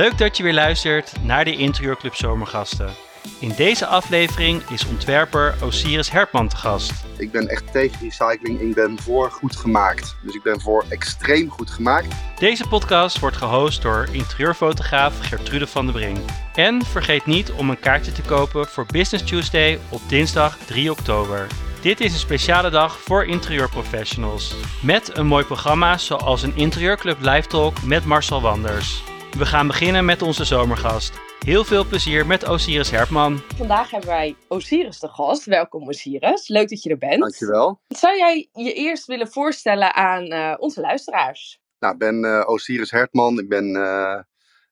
Leuk dat je weer luistert naar de Interieurclub Zomergasten. In deze aflevering is ontwerper Osiris Hertman te gast. Ik ben echt tegen recycling. Ik ben voor goed gemaakt. Dus ik ben voor extreem goed gemaakt. Deze podcast wordt gehost door interieurfotograaf Gertrude van der Brink. En vergeet niet om een kaartje te kopen voor Business Tuesday op dinsdag 3 oktober. Dit is een speciale dag voor interieurprofessionals. Met een mooi programma zoals een Interieurclub Live Talk met Marcel Wanders. We gaan beginnen met onze zomergast. Heel veel plezier met Osiris Herpman. Vandaag hebben wij Osiris de gast. Welkom Osiris, leuk dat je er bent. Dankjewel. Zou jij je eerst willen voorstellen aan uh, onze luisteraars? Nou, ik ben uh, Osiris Hertman. Ik ben uh,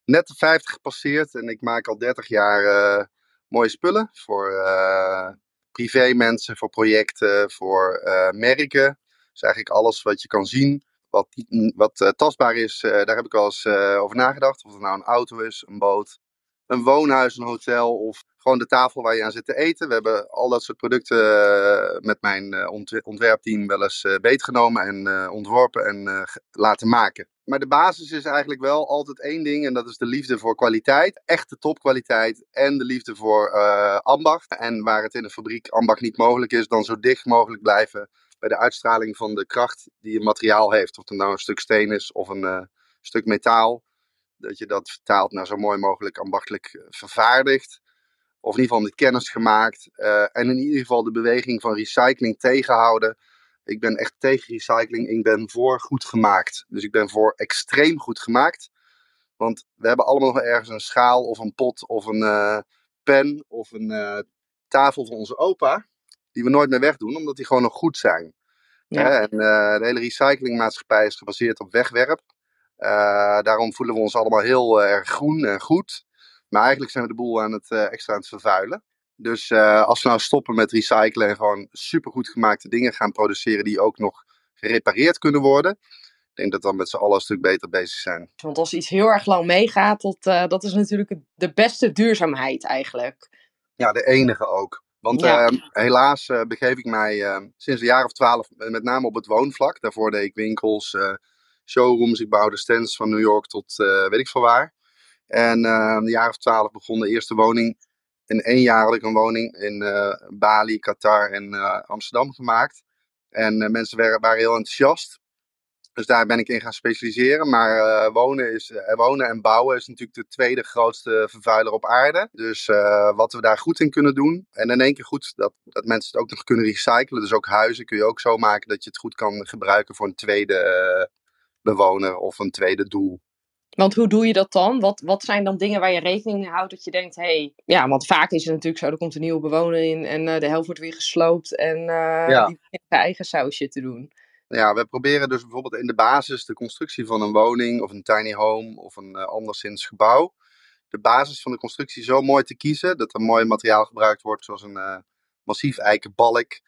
net de 50 gepasseerd en ik maak al 30 jaar mooie spullen voor privé mensen, voor projecten, voor merken. Dus eigenlijk alles wat je kan zien wat, wat uh, tastbaar is, uh, daar heb ik wel eens uh, over nagedacht. Of het nou een auto is, een boot, een woonhuis, een hotel of gewoon de tafel waar je aan zit te eten. We hebben al dat soort producten met mijn ontwerpteam wel eens beetgenomen en ontworpen en laten maken. Maar de basis is eigenlijk wel altijd één ding en dat is de liefde voor kwaliteit. Echte topkwaliteit en de liefde voor ambacht. En waar het in de fabriek ambacht niet mogelijk is, dan zo dicht mogelijk blijven bij de uitstraling van de kracht die een materiaal heeft. Of het nou een stuk steen is of een uh, stuk metaal. Dat je dat vertaalt naar zo mooi mogelijk ambachtelijk eh, vervaardigd. Of in ieder geval met kennis gemaakt. Uh, en in ieder geval de beweging van recycling tegenhouden. Ik ben echt tegen recycling. Ik ben voor goed gemaakt. Dus ik ben voor extreem goed gemaakt. Want we hebben allemaal nog ergens een schaal of een pot of een pen of een tafel van onze opa die we nooit meer wegdoen, omdat die gewoon nog goed zijn. Ja. En uh, de hele recyclingmaatschappij is gebaseerd op wegwerp. Uh, daarom voelen we ons allemaal heel uh, erg groen en goed. Maar eigenlijk zijn we de boel aan het extra aan het vervuilen. Dus als we nou stoppen met recyclen en gewoon supergoed gemaakte dingen gaan produceren die ook nog gerepareerd kunnen worden. Ik denk dat we dan met z'n allen een stuk beter bezig zijn. Want als iets heel erg lang meegaat, dat, dat is natuurlijk de beste duurzaamheid eigenlijk. Ja, de enige ook. Want ja. uh, helaas uh, begeef ik mij uh, sinds een jaar of twaalf met name op het woonvlak. Daarvoor deed ik winkels, showrooms, ik bouwde stands van New York tot weet ik veel waar. En een jaar of twaalf begon de eerste woning. In één jaar had ik een woning in Bali, Qatar en Amsterdam gemaakt. En mensen waren, waren heel enthousiast. Dus daar ben ik in gaan specialiseren. Maar uh, wonen, is, uh, wonen en bouwen is natuurlijk de tweede grootste vervuiler op aarde. Dus uh, wat we daar goed in kunnen doen. En in één keer goed dat, dat mensen het ook nog kunnen recyclen. Dus ook huizen kun je ook zo maken dat je het goed kan gebruiken voor een tweede bewoner of een tweede doel. Want hoe doe je dat dan? Wat, wat zijn dan dingen waar je rekening mee houdt dat je denkt, hé, hey, ja, want vaak is het natuurlijk zo, er komt een nieuwe bewoner in en de helft wordt weer gesloopt en ja. die zijn eigen sausje te doen. Ja, we proberen dus bijvoorbeeld in de basis de constructie van een woning of een tiny home of een uh, anderszins gebouw. De basis van de constructie zo mooi te kiezen dat er mooi materiaal gebruikt wordt, zoals een uh, massief eikenbalk.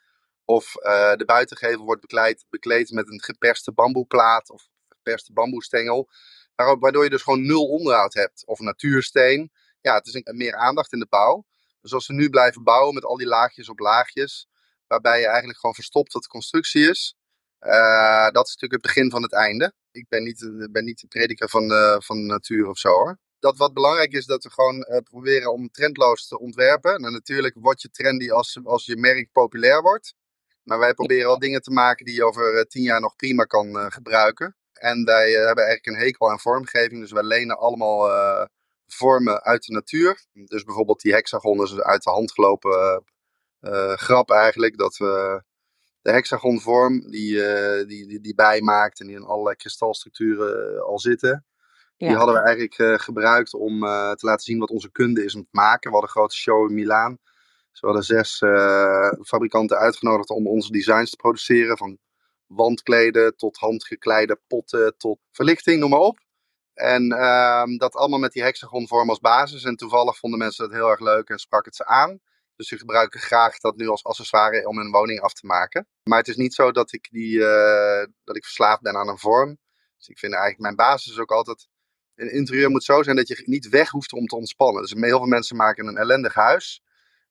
Of uh, de buitengevel wordt bekleed, bekleed met een geperste bamboeplaat of geperste bamboestengel. Waardoor je dus gewoon nul onderhoud hebt. Of natuursteen. Ja, het is een, meer aandacht in de bouw. Dus als we nu blijven bouwen met al die laagjes op laagjes, waarbij je eigenlijk gewoon verstopt wat de constructie is, dat is natuurlijk het begin van het einde. Ik ben niet, eh, ben niet de prediker van de, van de natuur of zo hoor. Dat wat belangrijk is, dat we gewoon proberen om trendloos te ontwerpen. Nou, natuurlijk word je trendy als, als je merk populair wordt. Maar wij proberen wel dingen te maken die je over tien jaar nog prima kan gebruiken. En wij hebben eigenlijk een hekel aan vormgeving. Dus wij lenen allemaal vormen uit de natuur. Dus bijvoorbeeld die hexagon is uit de hand gelopen grap eigenlijk. Dat we de hexagonvorm die, uh, die, die, die bijmaakt en die in allerlei kristalstructuren uh, al zitten. Ja. Die hadden we eigenlijk uh, gebruikt om te laten zien wat onze kunde is om te maken. We hadden een grote show in Milaan. Dus we hadden zes fabrikanten uitgenodigd om onze designs te produceren. Van wandkleden tot handgekleide potten tot verlichting, noem maar op. En ehm, dat allemaal met die hexagonvorm als basis. En toevallig vonden mensen het heel erg leuk en sprak het ze aan. Dus ze gebruiken graag dat nu als accessoire om een woning af te maken. Maar het is niet zo dat ik, die, uh, dat ik verslaafd ben aan een vorm. Dus ik vind eigenlijk mijn basis ook altijd. Een interieur moet zo zijn dat je niet weg hoeft om te ontspannen. Dus heel veel mensen maken een ellendig huis.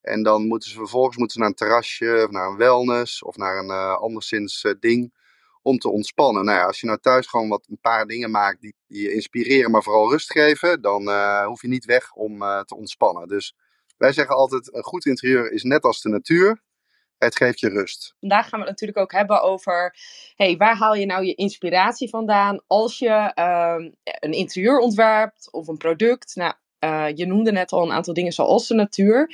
En dan moeten ze vervolgens moeten naar een terrasje, of naar een wellness, of naar een uh, anderszins uh, ding. om te ontspannen. Nou ja, als je nou thuis gewoon wat een paar dingen maakt die, je inspireren, maar vooral rust geven, dan hoef je niet weg om te ontspannen. Dus wij zeggen altijd, een goed interieur is net als de natuur. Het geeft je rust. Vandaag gaan we het natuurlijk ook hebben over, hey, waar haal je nou je inspiratie vandaan als je uh, een interieur ontwerpt of een product? Nou, uh, je noemde net al een aantal dingen zoals de natuur.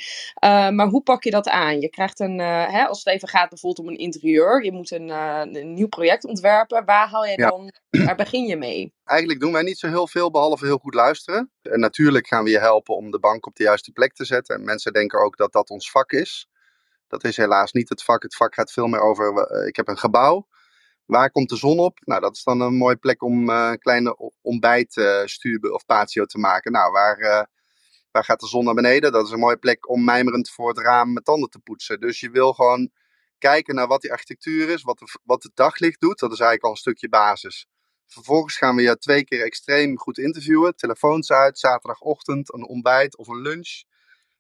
Uh, maar hoe pak je dat aan? Je krijgt een, uh, hè, als het even gaat bijvoorbeeld om een interieur, je moet een, een nieuw project ontwerpen. Waar haal je dan, waar begin je mee? Eigenlijk doen wij niet zo heel veel, behalve heel goed luisteren. En natuurlijk gaan we je helpen om de bank op de juiste plek te zetten. En mensen denken ook dat dat ons vak is. Dat is helaas niet het vak. Het vak gaat veel meer over, ik heb een gebouw. Waar komt de zon op? Nou, dat is dan een mooie plek om uh, een kleine ontbijtstuur of patio te maken. Nou, waar, uh, waar gaat de zon naar beneden? Dat is een mooie plek om mijmerend voor het raam met tanden te poetsen. Dus je wil gewoon kijken naar wat die architectuur is, wat, wat het daglicht doet. Dat is eigenlijk al een stukje basis. Vervolgens gaan we je twee keer extreem goed interviewen. Telefoons uit, zaterdagochtend, een ontbijt of een lunch.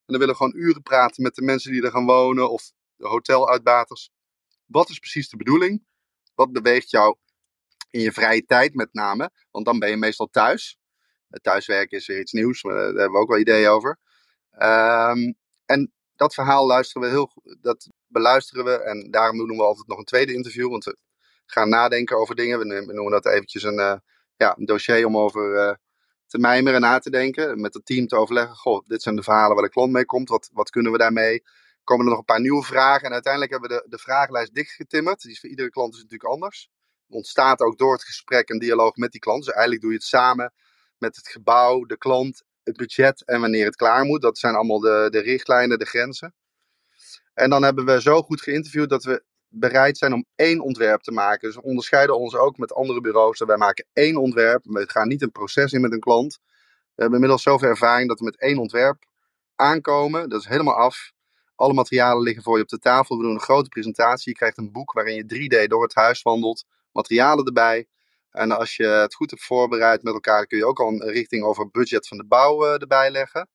En dan willen we gewoon uren praten met de mensen die er gaan wonen of de hoteluitbaters. Wat is precies de bedoeling? Wat beweegt jou in je vrije tijd met name? Want dan ben je meestal thuis. Thuiswerken is weer iets nieuws, maar daar hebben we ook wel ideeën over. Um, en dat verhaal luisteren we heel, dat beluisteren we. En daarom doen we altijd nog een tweede interview. Want we gaan nadenken over dingen. We noemen dat eventjes een, uh, ja, dossier om over uh, te mijmeren, na te denken. Met het team te overleggen. Goh, dit zijn de verhalen waar de klant mee komt. Wat, wat kunnen we daarmee? Komen er nog een paar nieuwe vragen. En uiteindelijk hebben we de, de vragenlijst dichtgetimmerd. Die is voor iedere klant is natuurlijk anders. Er ontstaat ook door het gesprek een dialoog met die klant. Dus eigenlijk doe je het samen met het gebouw, de klant, het budget en wanneer het klaar moet. Dat zijn allemaal de, de richtlijnen, de grenzen. En dan hebben we zo goed geïnterviewd dat we bereid zijn om één ontwerp te maken. Dus we onderscheiden ons ook met andere bureaus. Wij maken één ontwerp. We gaan niet een proces in met een klant. We hebben inmiddels zoveel ervaring dat we met één ontwerp aankomen. Dat is helemaal af. Alle materialen liggen voor je op de tafel. We doen een grote presentatie. Je krijgt een boek waarin je 3D door het huis wandelt. Materialen erbij. En als je het goed hebt voorbereid met elkaar, kun je ook al een richting over budget van de bouw uh, erbij leggen.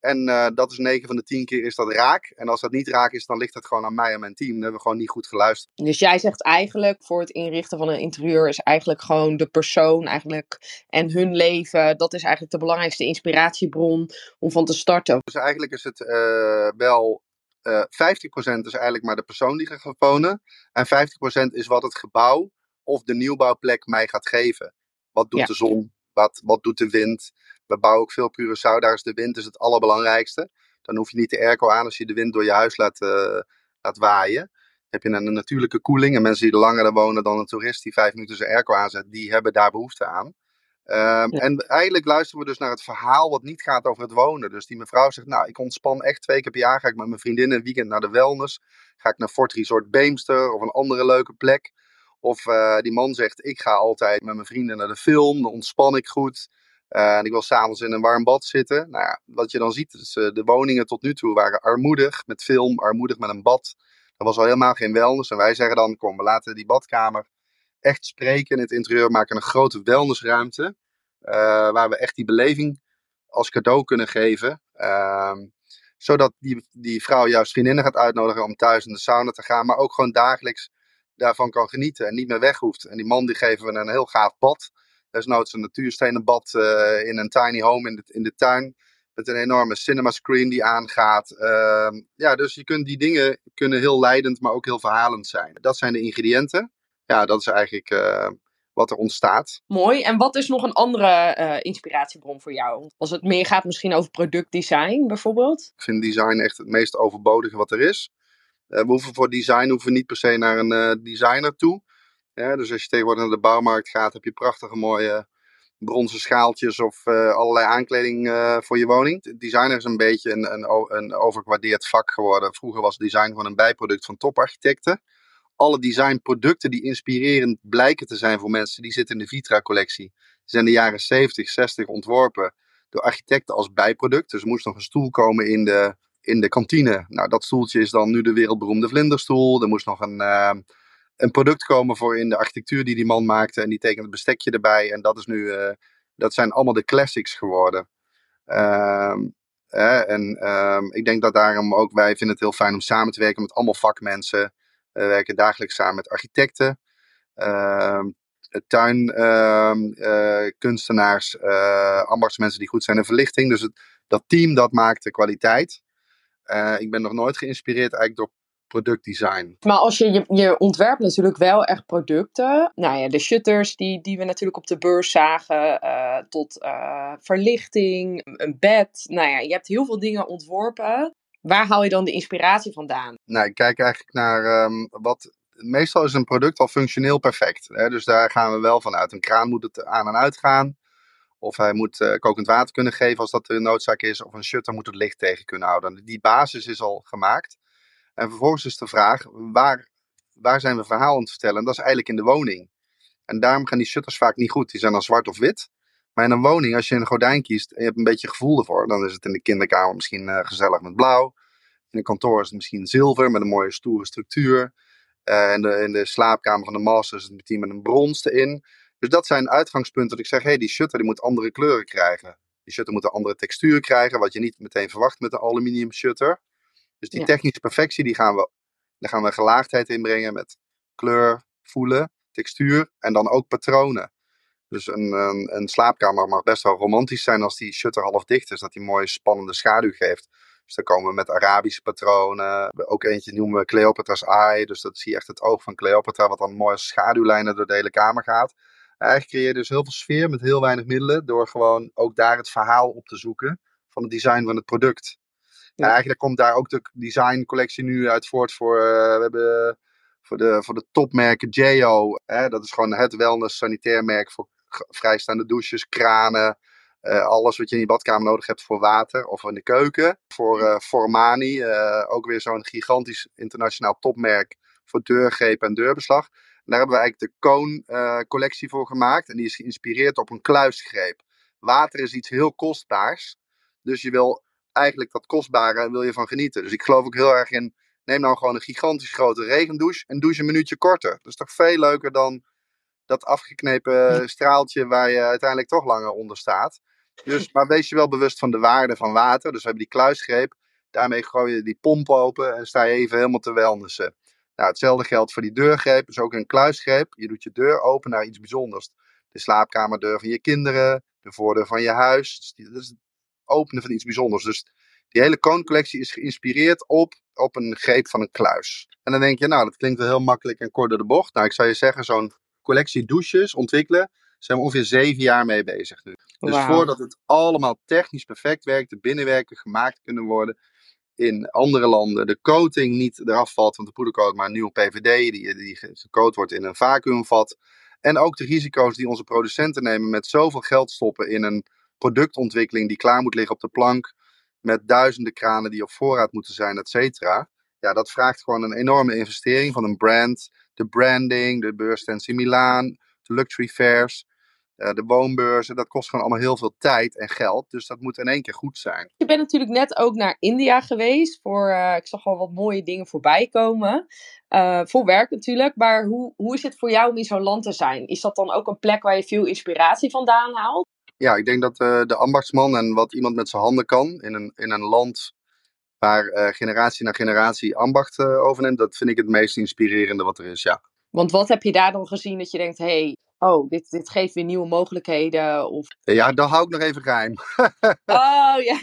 En uh, dat is 9 van de 10 keer is dat raak. En als dat niet raak is, dan ligt het gewoon aan mij en mijn team. Dan hebben we gewoon niet goed geluisterd. Dus jij zegt eigenlijk voor het inrichten van een interieur is eigenlijk gewoon de persoon eigenlijk en hun leven. Dat is eigenlijk de belangrijkste inspiratiebron om van te starten. Dus eigenlijk is het uh, wel uh, 50% is eigenlijk maar de persoon die gaat wonen. En 50% is wat het gebouw of de nieuwbouwplek mij gaat geven. Wat doet ja. de zon? Wat, wat doet de wind? We bouwen ook veel op Curaçao. Daar is de wind is het allerbelangrijkste. Dan hoef je niet de airco aan als je de wind door je huis laat, uh, laat waaien. Heb je een, een natuurlijke koeling. En mensen die er langer wonen dan een toerist die vijf minuten zijn airco aanzet, die hebben daar behoefte aan. Um, ja. En eigenlijk luisteren we dus naar het verhaal wat niet gaat over het wonen. Dus die mevrouw zegt, nou, ik ontspan echt twee keer per jaar. Ga ik met mijn vriendinnen een weekend naar de wellness. Ga ik naar Fort Resort Beemster of een andere leuke plek. Of uh, die man zegt, ik ga altijd met mijn vrienden naar de film. Dan ontspan ik goed. Uh, en ik wil s'avonds in een warm bad zitten. Nou ja, wat je dan ziet, is uh, de woningen tot nu toe waren armoedig met film, armoedig met een bad. Er was al helemaal geen wellness. En wij zeggen dan, kom, we laten die badkamer echt spreken in het interieur. Maken een grote wellnessruimte. Uh, waar we echt die beleving als cadeau kunnen geven. Uh, zodat die, die vrouw juist vriendinnen gaat uitnodigen om thuis in de sauna te gaan. Maar ook gewoon dagelijks daarvan kan genieten en niet meer weg hoeft. En die man die geven we een heel gaaf bad. Desnoods een natuurstenen bad uh, in een tiny home in de, in de tuin. Met een enorme cinema screen die aangaat. Uh, ja, dus je kunt die dingen kunnen heel leidend, maar ook heel verhalend zijn. Dat zijn de ingrediënten. Ja, dat is eigenlijk uh, wat er ontstaat. Mooi. En wat is nog een andere uh, inspiratiebron voor jou? Als het meer gaat misschien over productdesign bijvoorbeeld? Ik vind design echt het meest overbodige wat er is. Uh, we hoeven voor design hoeven niet per se naar een designer toe. Ja, dus als je tegenwoordig naar de bouwmarkt gaat, heb je prachtige mooie bronzen schaaltjes of allerlei aankleding voor je woning. Designer is een beetje een, een, een overgewaardeerd vak geworden. Vroeger was design gewoon een bijproduct van toparchitecten alle designproducten die inspirerend blijken te zijn voor mensen, die zitten in de Vitra-collectie. Die zijn in de jaren 70, 60 ontworpen door architecten als bijproduct. Dus er moest nog een stoel komen in de, in de kantine. Nou, dat stoeltje is dan nu de wereldberoemde vlinderstoel. Er moest nog een, uh, een product komen voor in de architectuur die die man maakte. En die tekent het bestekje erbij. En dat, is nu, uh, dat zijn allemaal de classics geworden. Uh, en um, ik denk dat daarom ook wij vinden het heel fijn om samen te werken met allemaal vakmensen. We werken dagelijks samen met architecten. ehm, tuinkunstenaars, ehm, uh, ambachtsmensen die goed zijn in verlichting. Dus het, dat team dat maakt de kwaliteit. ik ben nog nooit geïnspireerd eigenlijk door productdesign. Maar als je, je, je ontwerpt natuurlijk wel echt producten. Nou ja, de shutters die, die we natuurlijk op de beurs zagen, tot verlichting, een bed. Nou ja, je hebt heel veel dingen ontworpen. Waar haal je dan de inspiratie vandaan? Nou, ik kijk eigenlijk naar um, wat. Meestal is een product al functioneel perfect. Hè? Dus daar gaan we wel vanuit. Een kraan moet het aan en uit gaan. Of hij moet uh, kokend water kunnen geven als dat de noodzaak is. Of een shutter moet het licht tegen kunnen houden. Die basis is al gemaakt. En vervolgens is de vraag, waar, waar zijn we verhaal aan het vertellen? En dat is eigenlijk in de woning. En daarom gaan die shutters vaak niet goed. Die zijn dan zwart of wit. Maar in een woning, als je een gordijn kiest en je hebt een beetje gevoel ervoor, dan is het in de kinderkamer misschien uh, gezellig met blauw. In een kantoor is het misschien zilver met een mooie stoere structuur. Uh, in, de, in de slaapkamer van de master is het meteen met een brons erin. Dus dat zijn uitgangspunten dat ik zeg, hé, hey, die shutter die moet andere kleuren krijgen. Die shutter moet een andere textuur krijgen, wat je niet meteen verwacht met een aluminium shutter. Dus die technische perfectie, die gaan we, daar gaan we gelaagdheid inbrengen met kleur, voelen, textuur en dan ook patronen. Dus een, een, een, slaapkamer mag best wel romantisch zijn als die shutter half dicht is, dat die mooie spannende schaduw geeft. Dus dan komen we met Arabische patronen. Ook eentje noemen we Cleopatra's Eye. Dus dat zie je echt het oog van Cleopatra, wat dan mooie schaduwlijnen door de hele kamer gaat. Eigenlijk creëer je dus heel veel sfeer met heel weinig middelen, door gewoon ook daar het verhaal op te zoeken van het design van het product. Ja. En eigenlijk komt daar ook de designcollectie nu uit voort voor. Uh, we hebben voor de, voor de topmerken JO. Hè, dat is gewoon het wellness sanitair merk voor vrijstaande douches, kranen. Uh, alles wat je in je badkamer nodig hebt voor water of in de keuken. Voor uh, Formani, ook weer zo'n gigantisch internationaal topmerk voor deurgreep en deurbeslag. En daar hebben we eigenlijk de Koon collectie voor gemaakt. En die is geïnspireerd op een kluisgreep. Water is iets heel kostbaars. Dus je wil eigenlijk dat kostbare wil je van genieten. Dus ik geloof ook heel erg in, neem nou gewoon een gigantisch grote regendouche en douche een minuutje korter. Dat is toch veel leuker dan dat afgeknepen straaltje waar je uiteindelijk toch langer onder staat. Dus, maar wees je wel bewust van de waarde van water. Dus we hebben die kluisgreep. Daarmee gooi je die pomp open en sta je even helemaal te wellnessen. Nou, hetzelfde geldt voor die deurgreep. Dus ook een kluisgreep. Je doet je deur open naar iets bijzonders. De slaapkamerdeur van je kinderen, de voordeur van je huis. Dus dat is openen van iets bijzonders. Dus die hele kooncollectie is geïnspireerd op, op een greep van een kluis. En dan denk je, nou, dat klinkt wel heel makkelijk en kort door de bocht. Nou, ik zou je zeggen, zo'n collectie douches ontwikkelen, zijn we ongeveer zeven jaar mee bezig nu. Dus voordat het allemaal technisch perfect werkt, de binnenwerken gemaakt kunnen worden in andere landen, de coating niet eraf valt, want de poedercoat, maar een nieuwe PVD die, die gecoat wordt in een vacuümvat. En ook de risico's die onze producenten nemen met zoveel geld stoppen in een productontwikkeling die klaar moet liggen op de plank. Met duizenden kranen die op voorraad moeten zijn, et cetera. Ja, dat vraagt gewoon een enorme investering van een brand. De branding, de beursstands in Milaan, de luxury fairs, uh, de woonbeurzen. Dat kost gewoon allemaal heel veel tijd en geld. Dus dat moet in één keer goed zijn. Je bent natuurlijk net ook naar India geweest. Voor, uh, ik zag al wat mooie dingen voorbij komen. Uh, voor werk natuurlijk. Maar hoe, hoe is het voor jou om in zo'n land te zijn? Is dat dan ook een plek waar je veel inspiratie vandaan haalt? ja, ik denk dat de ambachtsman en wat iemand met zijn handen kan in een, in een land waar uh, generatie na generatie ambacht uh, overneemt, dat vind ik het meest inspirerende wat er is, ja. Want wat heb je daar dan gezien dat je denkt, hé, hey, oh, dit, dit geeft weer nieuwe mogelijkheden? Of... Ja, dat hou ik nog even geheim. oh ja.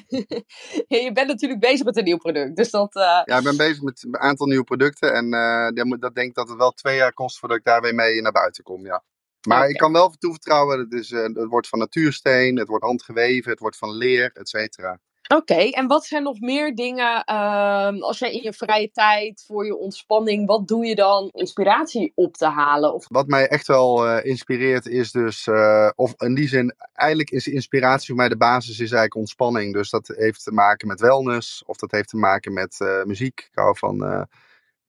je bent natuurlijk bezig met een nieuw product, dus dat... Ja, ik ben bezig met een aantal nieuwe producten en dat denk ik dat het wel twee jaar kost voordat ik daar weer mee naar buiten kom, ja. Maar okay. ik kan wel toevertrouwen, het, is, uh, het wordt van natuursteen, het wordt handgeweven, het wordt van leer, et cetera. Oké, en wat zijn nog meer dingen, uh, als jij in je vrije tijd, voor je ontspanning, wat doe je dan inspiratie op te halen? Of... Wat mij echt wel uh, inspireert is dus, uh, of in die zin, eigenlijk is inspiratie voor mij de basis, is eigenlijk ontspanning. Dus dat heeft te maken met wellness, of dat heeft te maken met muziek. Ik hou van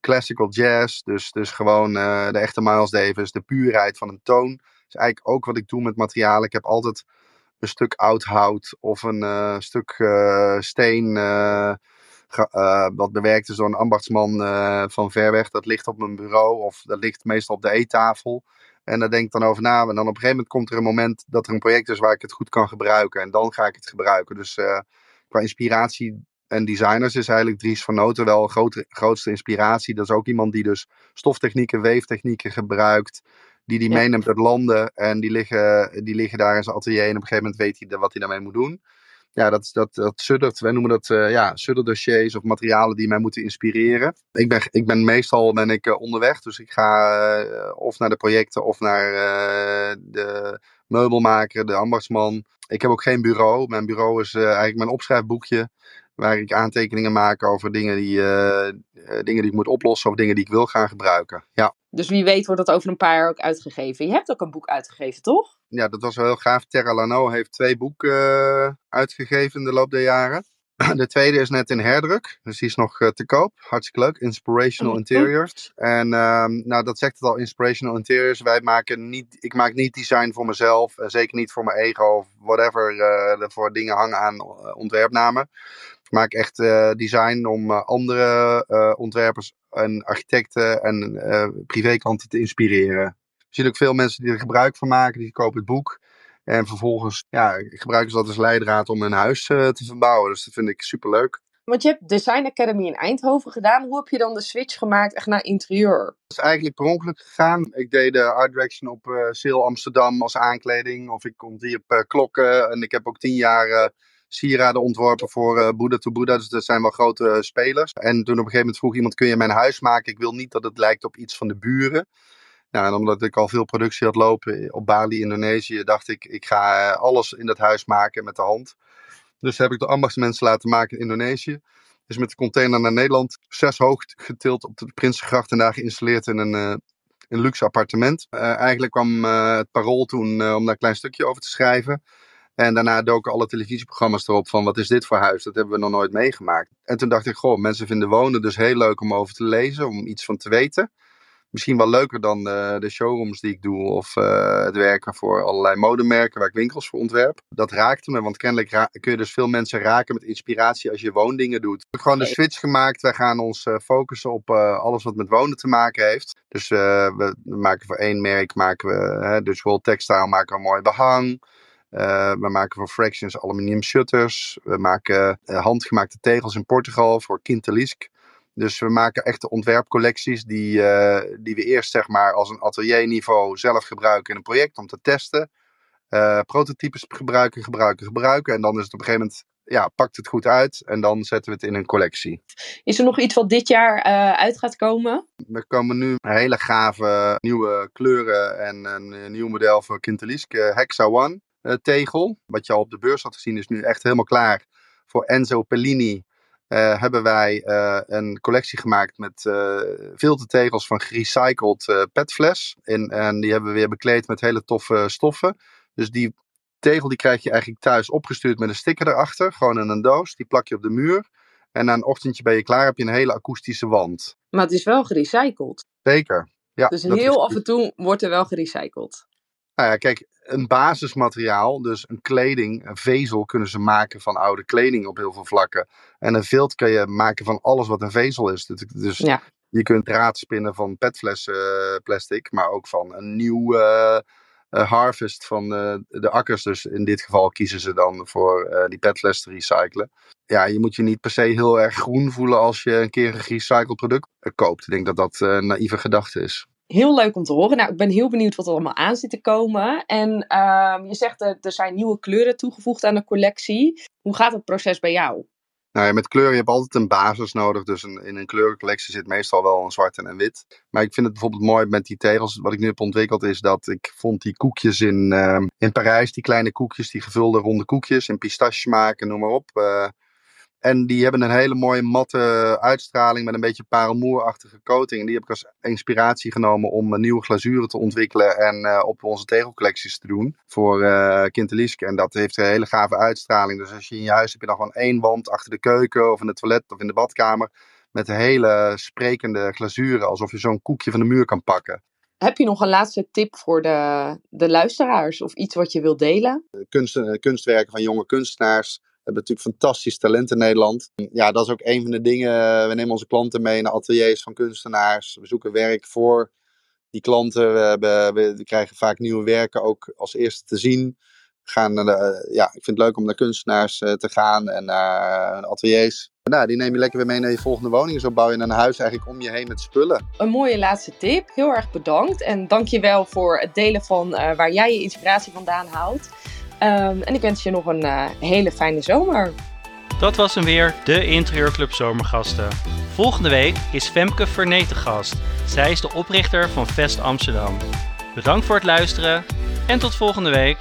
classical jazz. Dus, dus gewoon de echte Miles Davis, de puurheid van een toon. Dat is eigenlijk ook wat ik doe met materialen. Ik heb altijd een stuk oud hout of een uh, stuk uh, steen. wat bewerkt is door een ambachtsman van ver weg. Dat ligt op mijn bureau of dat ligt meestal op de eettafel. En daar denk ik dan over na. En dan op een gegeven moment komt er een moment dat er een project is waar ik het goed kan gebruiken. En dan ga ik het gebruiken. Dus qua inspiratie en designers is eigenlijk Dries van Noten wel grote, grootste inspiratie. Dat is ook iemand die dus stoftechnieken, weeftechnieken gebruikt. Die die Ja. meeneemt uit landen. En die liggen, die liggen daar in zijn atelier. En op een gegeven moment weet hij wat hij daarmee moet doen. Ja, dat, dat, dat suddert. Wij noemen dat eh ja, sudderdossiers of materialen die mij moeten inspireren. Ik ben, ik ben meestal ben ik, eh, onderweg. Dus ik ga eh, of naar de projecten of naar de meubelmaker, de ambachtsman. Ik heb ook geen bureau. Mijn bureau is eigenlijk mijn opschrijfboekje. Waar ik aantekeningen maak over dingen die, eh, eh, dingen die ik moet oplossen of dingen die ik wil gaan gebruiken. Ja. Dus wie weet wordt dat over een paar jaar ook uitgegeven. Je hebt ook een boek uitgegeven, toch? ja, dat was wel heel gaaf. Terra Lano heeft twee boeken eh, uitgegeven in de loop der jaren. De tweede is net in herdruk, dus die is nog eh, te koop. Hartstikke leuk. Inspirational Oh, Interiors. En ehm, nou, dat zegt het al, Inspirational Interiors. Wij maken niet, ik maak niet design voor mezelf, en zeker niet voor mijn ego of whatever eh, er voor dingen hangen aan eh, ontwerpnamen. Ik maak echt eh, design om eh, andere eh, ontwerpers en architecten en eh privéklanten te inspireren. Je ziet ook veel mensen die er gebruik van maken. Die kopen het boek. En vervolgens ja, gebruiken ze dat als leidraad om hun huis eh, te verbouwen. Dus dat vind ik superleuk. Want je hebt Design Academy in Eindhoven gedaan. Hoe heb je dan de switch gemaakt echt naar interieur? Dat is eigenlijk per ongeluk gegaan. Ik deed de Art Direction op Sale Amsterdam als aankleding. Of ik kon die op klokken. En ik heb ook tien jaar eh, sieraden ontworpen voor eh Buddha to Buddha. Dus dat zijn wel grote spelers. En toen op een gegeven moment vroeg iemand, kun je mijn huis maken? Ik wil niet dat het lijkt op iets van de buren. En omdat ik al veel productie had lopen op Bali, Indonesië, dacht ik, ik ga eh, alles in dat huis maken met de hand. Dus heb ik de ambachtsmensen laten maken in Indonesië. Is met de container naar Nederland, zes hoog getild op de Prinsengracht en daar geïnstalleerd in een, eh, een luxe appartement. Eh, eigenlijk kwam het parool toen om daar een klein stukje over te schrijven. En daarna doken alle televisieprogramma's erop van wat is dit voor huis? Dat hebben we nog nooit meegemaakt. En toen dacht ik, goh, mensen vinden wonen dus heel leuk om over te lezen, om iets van te weten. Misschien wel leuker dan eh, de showrooms die ik doe of eh, het werken voor allerlei modemerken waar ik winkels voor ontwerp. Dat raakte me, want kennelijk kun je dus veel mensen raken met inspiratie als je woondingen doet. Ik heb gewoon de switch gemaakt. Wij gaan ons eh, focussen op alles wat met wonen te maken heeft. Dus we maken voor één merk, maken we, hè, dus World Textile maken we mooi behang. Eh, we maken voor Fractions aluminium shutters. We maken handgemaakte tegels in Portugal voor Quintalisk. Dus we maken echte ontwerpcollecties die, eh, die we eerst zeg maar als een atelierniveau zelf gebruiken in een project om te testen. Eh, prototypes gebruiken, gebruiken, gebruiken. En dan is het op een gegeven moment, ja, pakt het goed uit. En dan zetten we het in een collectie. Is er nog iets wat dit jaar eh, uit gaat komen? Er komen nu hele gave nieuwe kleuren en een nieuw model voor Quintalisk. eh, Hexa One tegel. Wat je al op de beurs had gezien is nu echt helemaal klaar. Voor Enzo Pellini eh, hebben wij eh, een collectie gemaakt met uh, filtertegels van gerecycled uh, petfles. En, en die hebben we weer bekleed met hele toffe stoffen. Dus die tegel die krijg je eigenlijk thuis opgestuurd met een sticker erachter. Gewoon in een doos. Die plak je op de muur. En na een ochtendje ben je klaar, heb je een hele akoestische wand. Maar het is wel gerecycled. Zeker. Ja, dus heel af en toe wordt er wel gerecycled. Nou ja, kijk, een basismateriaal, dus een kleding, een vezel kunnen ze maken van oude kleding op heel veel vlakken. En een vilt kan je maken van alles wat een vezel is. Dus ja. je kunt draad spinnen van petflessen uh, plastic, maar ook van een nieuw uh, uh, harvest van de akkers. Dus in dit geval kiezen ze dan voor eh, die petfles te recyclen. Ja, je moet je niet per se heel erg groen voelen als je een keer een gerecycled product eh, koopt. Ik denk dat dat een naïeve gedachte is. Heel leuk om te horen. Nou, ik ben heel benieuwd wat er allemaal aan zit te komen. En uh, je zegt dat er zijn nieuwe kleuren toegevoegd aan de collectie. Hoe gaat het proces bij jou? Nou ja, met kleuren, je hebt altijd een basis nodig. Dus in een kleurencollectie zit meestal wel een zwart en een wit. Maar ik vind het bijvoorbeeld mooi met die tegels. Wat ik nu heb ontwikkeld is dat ik vond die koekjes in, uh, in Parijs. Die kleine koekjes, die gevulde ronde koekjes. In pistache maken, noem maar op. Uh, en die hebben een hele mooie matte uitstraling met een beetje parelmoerachtige coating. En die heb ik als inspiratie genomen om nieuwe glazuren te ontwikkelen en uh, op onze tegelcollecties te doen voor uh. En dat heeft een hele gave uitstraling. Dus als je in je huis heb je dan gewoon één wand achter de keuken of in het toilet of in de badkamer met hele sprekende glazuren, alsof je zo'n koekje van de muur kan pakken. Heb je nog een laatste tip voor de, de luisteraars of iets wat je wilt delen? Kunst, kunstwerken van jonge kunstenaars. Hebben natuurlijk fantastisch talent in Nederland. Ja, dat is ook een van de dingen. We nemen onze klanten mee naar ateliers van kunstenaars. We zoeken werk voor die klanten. We, hebben, we krijgen vaak nieuwe werken ook als eerste te zien. Gaan ja, ik vind het leuk om naar kunstenaars te gaan en naar ateliers. Nou, die neem je lekker weer mee naar je volgende woning. Zo bouw je een huis eigenlijk om je heen met spullen. Een mooie laatste tip. Heel erg bedankt. En dank je wel voor het delen van waar jij je inspiratie vandaan haalt. Um, en ik wens je nog een uh, hele fijne zomer. Dat was hem weer, de Interieurclub Zomergasten. Volgende week is Femke Vernee gast. Zij is de oprichter van Vest Amsterdam. Bedankt voor het luisteren en tot volgende week.